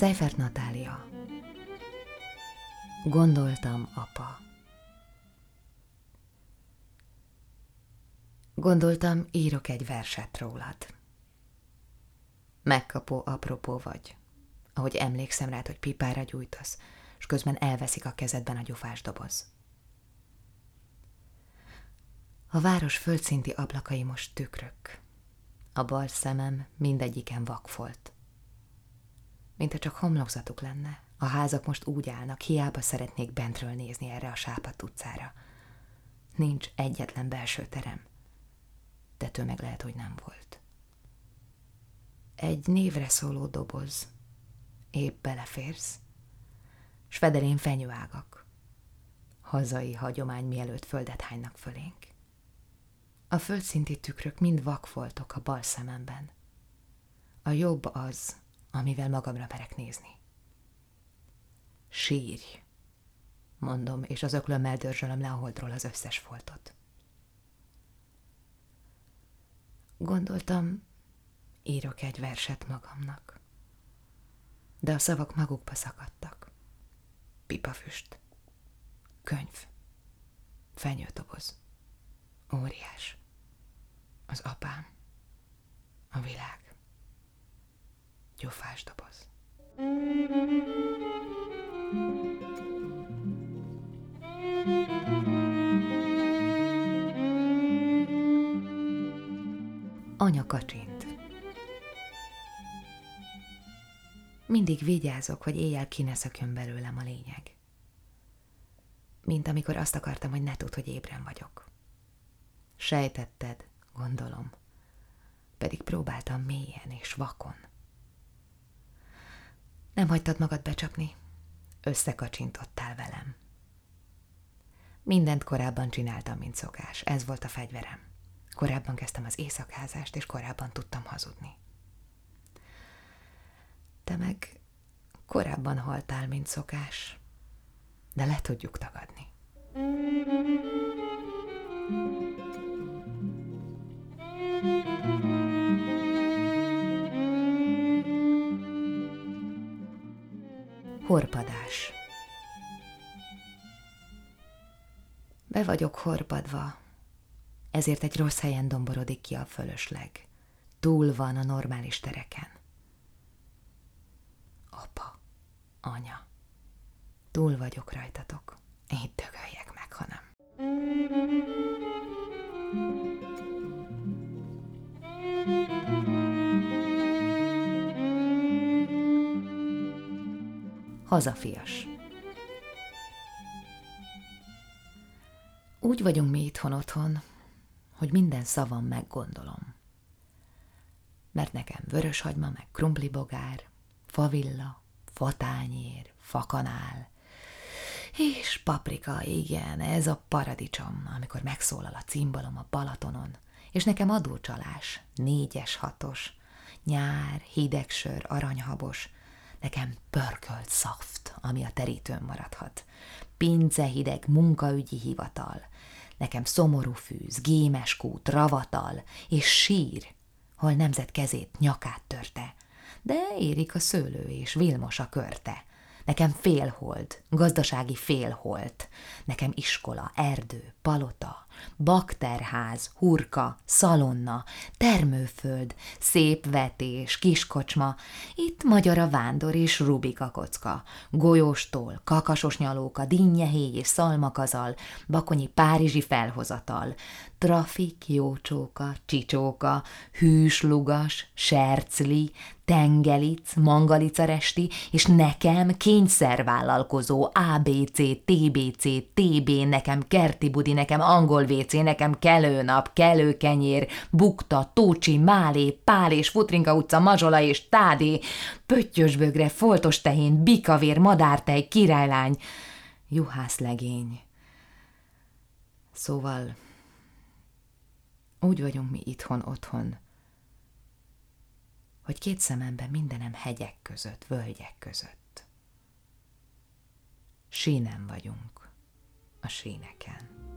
Seifert Natália Gondoltam, apa. Gondoltam, írok egy verset rólad. Megkapó apropó vagy, ahogy emlékszem rád, hogy pipára gyújtasz, és közben elveszik a kezedben a gyufás doboz. A város földszinti ablakai most tükrök. A bal szemem mindegyiken vakfolt. Mint csak homlokzatuk lenne, a házak most úgy állnak, hiába szeretnék bentről nézni erre a sápat utcára. Nincs egyetlen belső terem. De tömeg lehet, hogy nem volt. Egy névre szóló doboz. Épp beleférsz. S federén fenyőágak. Hazai hagyomány mielőtt földet hánynak fölénk. A földszinti tükrök mind vakfoltok a bal szememben. A jobb az, amivel magamra merek nézni. Sírj, mondom, és az öklömmel dörzsölöm le a holdról az összes foltot. Gondoltam, írok egy verset magamnak. De a szavak magukba szakadtak. Pipafüst. Könyv. Fenyőtoboz. Óriás. Az apám. A világ. Gyufás doboz. Anya kacsint. Mindig vigyázok, hogy éjjel ki ne szökjön belőlem a lényeg. Mint amikor azt akartam, hogy ne tudd, hogy ébren vagyok. Sejtetted, gondolom, pedig próbáltam mélyen és vakon. Nem hagytad magad becsapni? Összekacsintottál velem. Mindent korábban csináltam, mint szokás. Ez volt a fegyverem. Korábban kezdtem az éjszakházást, és korábban tudtam hazudni. Te meg korábban haltál, mint szokás, de le tudjuk tagadni. Horpadás Be vagyok horpadva, ezért egy rossz helyen domborodik ki a fölösleg. Túl van a normális tereken. Apa, anya, túl vagyok rajtatok. Itt dögöljek Hazafias. Úgy vagyunk mi itthon otthon, hogy minden szavam meggondolom. Mert nekem vöröshagyma, meg krumplibogár, favilla, fatányér, fakanál, és paprika, igen, ez a paradicsom, amikor megszólal a cimbalom a Balatonon, és nekem adócsalás, négyes, hatos, nyár, hideg sör, aranyhabos, nekem pörkölt szaft, ami a terítőn maradhat, pince hideg munkaügyi hivatal, nekem szomorú fűz, gémes kút, ravatal és sír, hol nemzet kezét, nyakát törte, de érik a szőlő és Vilmos a körte. Nekem félhold, gazdasági félholt, nekem iskola, erdő, palota, bakterház, hurka, szalonna, termőföld, szép vetés, kiskocsma, itt magyar a vándor és Rubika kocka, golyóstól, kakasos nyalóka, dinnyehéj és szalmakazal, bakonyi párizsi felhozatal, trafik, jócsóka, csicsóka, hűs lugas, sercli, tengelic, mangalicaresti, és nekem kényszervállalkozó ABC, TBC, TB, nekem kerti budi, nekem angol WC, nekem kelő nap, kelő kenyér, bukta, tócsi, málé, pál és futrinka utca, mazsola és tádé, pöttyösbögre, foltos tehén, bikavér, madártej, királylány, juhászlegény. Szóval úgy vagyunk mi itthon otthon, hogy két szememben mindenem hegyek között, völgyek között. Sínen vagyunk, a síneken.